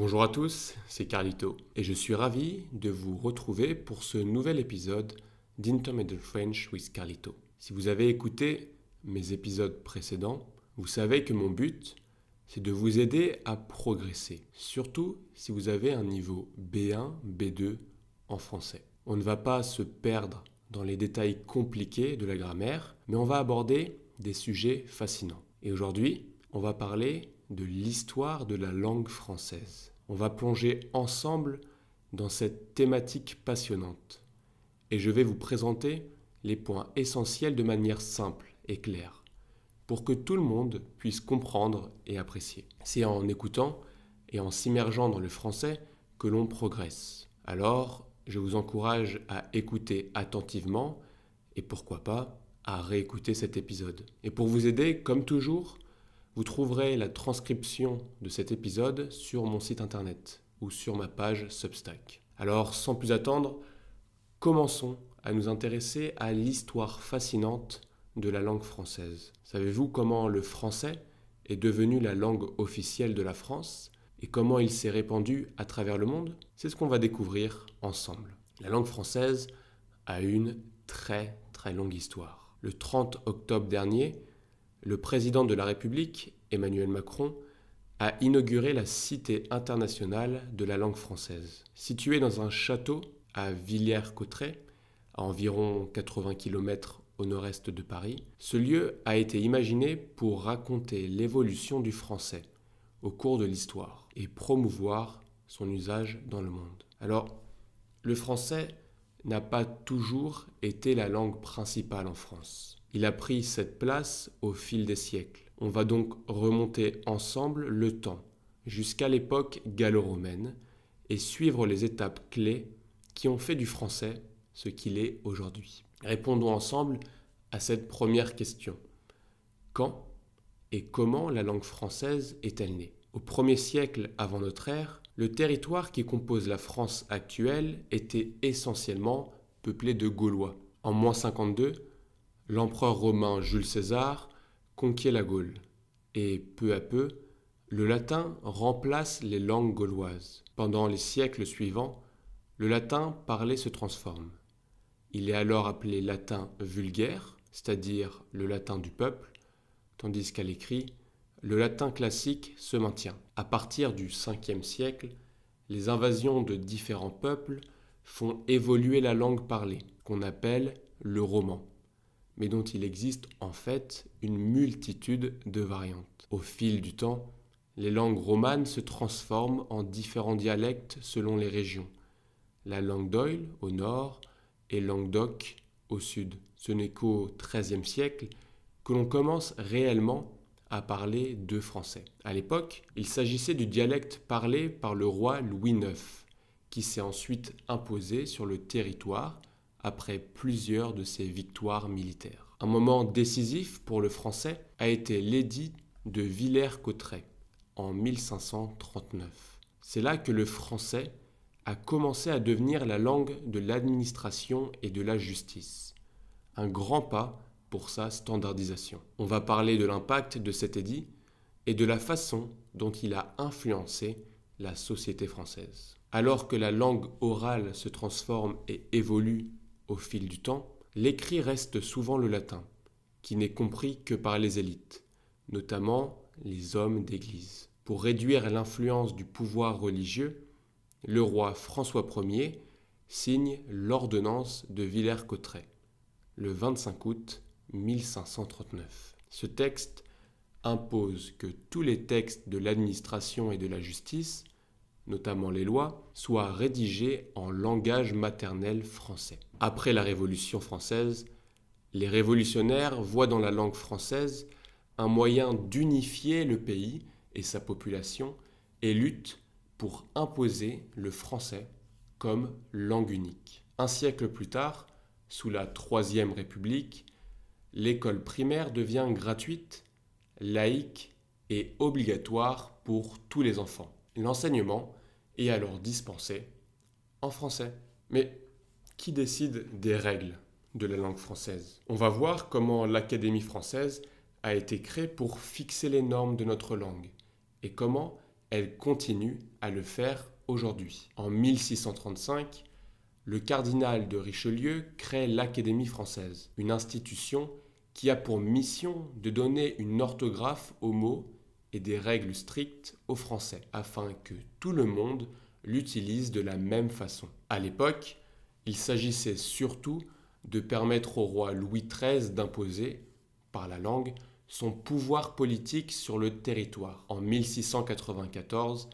Bonjour à tous, c'est Carlito et je suis ravi de vous retrouver pour ce nouvel épisode d'Intermediate French with Carlito. Si vous avez écouté mes épisodes précédents, vous savez que mon but, c'est de vous aider à progresser, surtout si vous avez un niveau B1, B2 en français. On ne va pas se perdre dans les détails compliqués de la grammaire, mais on va aborder des sujets fascinants. Et aujourd'hui, on va parler de l'histoire de la langue française. On va plonger ensemble dans cette thématique passionnante. Et je vais vous présenter les points essentiels de manière simple et claire, pour que tout le monde puisse comprendre et apprécier. C'est en écoutant et en s'immergeant dans le français que l'on progresse. Alors, je vous encourage à écouter attentivement et pourquoi pas à réécouter cet épisode. Et pour vous aider, comme toujours, vous trouverez la transcription de cet épisode sur mon site internet ou sur ma page Substack. Alors, sans plus attendre, commençons à nous intéresser à l'histoire fascinante de la langue française. Savez-vous comment le français est devenu la langue officielle de la France et comment il s'est répandu à travers le monde? C'est ce qu'on va découvrir ensemble. La langue française a une très très longue histoire. Le 30 octobre dernier, le président de la République, Emmanuel Macron, a inauguré la Cité internationale de la langue française. Située dans un château à Villers-Cotterêts, à environ 80 km au nord-est de Paris, ce lieu a été imaginé pour raconter l'évolution du français au cours de l'histoire et promouvoir son usage dans le monde. Alors, le français n'a pas toujours été la langue principale en France. Il a pris cette place au fil des siècles. On va donc remonter ensemble le temps jusqu'à l'époque gallo-romaine et suivre les étapes clés qui ont fait du français ce qu'il est aujourd'hui. Répondons ensemble à cette première question. Quand et comment la langue française est-elle née? Au premier siècle avant notre ère, le territoire qui compose la France actuelle était essentiellement peuplé de Gaulois. En moins 52, l'empereur romain Jules César conquiert la Gaule, et peu à peu, le latin remplace les langues gauloises. Pendant les siècles suivants, le latin parlé se transforme. Il est alors appelé latin vulgaire, c'est-à-dire le latin du peuple, tandis qu'à l'écrit, le latin classique se maintient. À partir du 5e siècle, les invasions de différents peuples font évoluer la langue parlée, qu'on appelle le roman, mais dont il existe en fait une multitude de variantes. Au fil du temps, les langues romanes se transforment en différents dialectes selon les régions. La langue d'Oil au nord et Languedoc au sud. Ce n'est qu'au XIIIe siècle que l'on commence réellement à parler deux français. À l'époque, il s'agissait du dialecte parlé par le roi Louis IX, qui s'est ensuite imposé sur le territoire après plusieurs de ses victoires militaires. Un moment décisif pour le français a été l'édit de Villers-Cotterêts en 1539. C'est là que le français a commencé à devenir la langue de l'administration et de la justice. Un grand pas pour sa standardisation. On va parler de l'impact de cet édit et de la façon dont il a influencé la société française. Alors que la langue orale se transforme et évolue au fil du temps, l'écrit reste souvent le latin, qui n'est compris que par les élites, notamment les hommes d'Église. Pour réduire l'influence du pouvoir religieux, le roi François Ier signe l'ordonnance de Villers-Cotterêts le 25 août 1539. Ce texte impose que tous les textes de l'administration et de la justice, notamment les lois, soient rédigés en langage maternel français. Après la Révolution française, les révolutionnaires voient dans la langue française un moyen d'unifier le pays et sa population et luttent pour imposer le français comme langue unique. Un siècle plus tard, sous la Troisième République, l'école primaire devient gratuite, laïque et obligatoire pour tous les enfants. L'enseignement est alors dispensé en français. Mais qui décide des règles de la langue française? On va voir comment l'Académie française a été créée pour fixer les normes de notre langue et comment elle continue à le faire aujourd'hui. En 1635, le cardinal de Richelieu crée l'Académie française, une institution qui a pour mission de donner une orthographe aux mots et des règles strictes aux Français, afin que tout le monde l'utilise de la même façon. À l'époque, il s'agissait surtout de permettre au roi Louis XIII d'imposer, par la langue, son pouvoir politique sur le territoire. En 1694,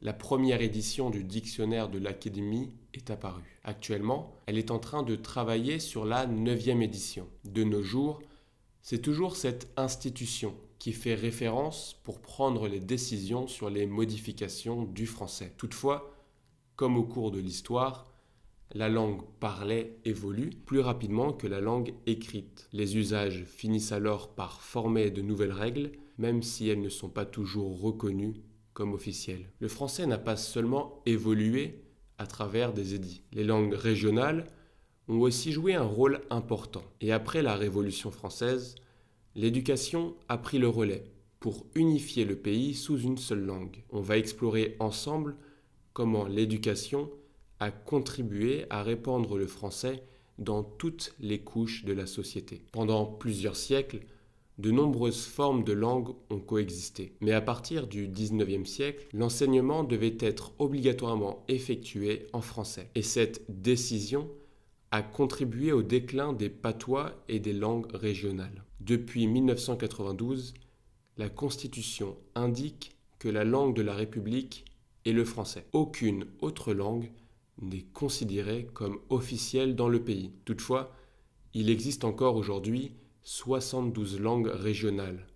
la première édition du dictionnaire de l'Académie est apparue. Actuellement, elle est en train de travailler sur la neuvième édition. De nos jours, c'est toujours cette institution qui fait référence pour prendre les décisions sur les modifications du français. Toutefois, comme au cours de l'histoire, la langue parlée évolue plus rapidement que la langue écrite. Les usages finissent alors par former de nouvelles règles, même si elles ne sont pas toujours reconnues comme officielles. Le français n'a pas seulement évolué à travers des édits. Les langues régionales ont aussi joué un rôle important. Et après la Révolution française, l'éducation a pris le relais pour unifier le pays sous une seule langue. On va explorer ensemble comment l'éducation a contribué à répandre le français dans toutes les couches de la société. Pendant plusieurs siècles, de nombreuses formes de langue ont coexisté. Mais à partir du 19e siècle, l'enseignement devait être obligatoirement effectué en français. Et cette décision a contribué au déclin des patois et des langues régionales. Depuis 1992, la Constitution indique que la langue de la République est le français. Aucune autre langue n'est considéré comme officiel dans le pays. Toutefois, il existe encore aujourd'hui 72 langues régionales,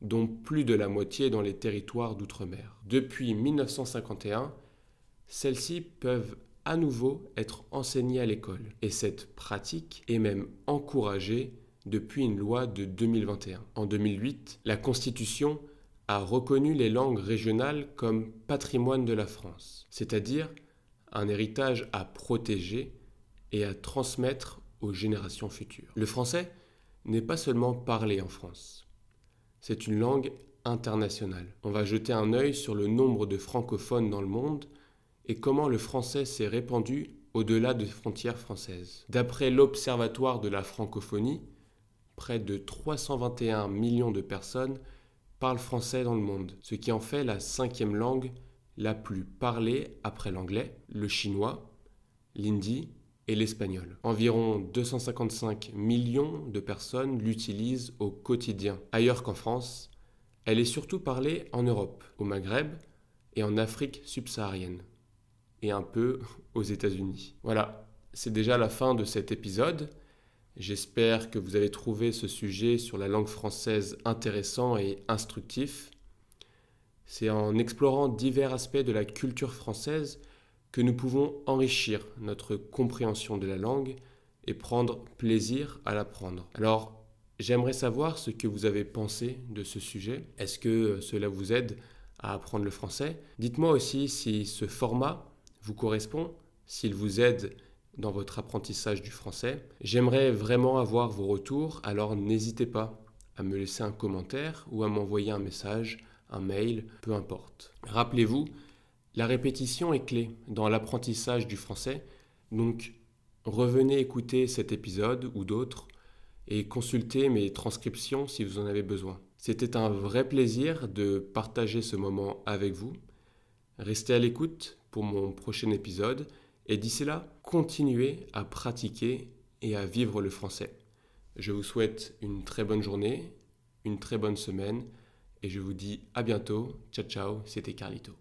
dont plus de la moitié dans les territoires d'outre-mer. Depuis 1951, celles-ci peuvent à nouveau être enseignées à l'école, et cette pratique est même encouragée depuis une loi de 2021. En 2008, la Constitution a reconnu les langues régionales comme patrimoine de la France, c'est-à-dire un héritage à protéger et à transmettre aux générations futures. Le français n'est pas seulement parlé en France, c'est une langue internationale. On va jeter un œil sur le nombre de francophones dans le monde et comment le français s'est répandu au-delà des frontières françaises. D'après l'Observatoire de la francophonie, près de 321 millions de personnes parlent français dans le monde, ce qui en fait la cinquième langue la plus parlée après l'anglais, le chinois, l'hindi et l'espagnol. Environ 255 millions de personnes l'utilisent au quotidien. Ailleurs qu'en France, elle est surtout parlée en Europe, au Maghreb et en Afrique subsaharienne, et un peu aux États-Unis. Voilà, c'est déjà la fin de cet épisode. J'espère que vous avez trouvé ce sujet sur la langue française intéressant et instructif. C'est en explorant divers aspects de la culture française que nous pouvons enrichir notre compréhension de la langue et prendre plaisir à l'apprendre. Alors, j'aimerais savoir ce que vous avez pensé de ce sujet. Est-ce que cela vous aide à apprendre le français? Dites-moi aussi si ce format vous correspond, s'il vous aide dans votre apprentissage du français. J'aimerais vraiment avoir vos retours, alors n'hésitez pas à me laisser un commentaire ou à m'envoyer un message un mail, peu importe. Rappelez-vous, la répétition est clé dans l'apprentissage du français, donc revenez écouter cet épisode ou d'autres et consultez mes transcriptions si vous en avez besoin. C'était un vrai plaisir de partager ce moment avec vous. Restez à l'écoute pour mon prochain épisode et d'ici là, continuez à pratiquer et à vivre le français. Je vous souhaite une très bonne journée, une très bonne semaine et je vous dis à bientôt. Ciao ciao, c'était Carlito.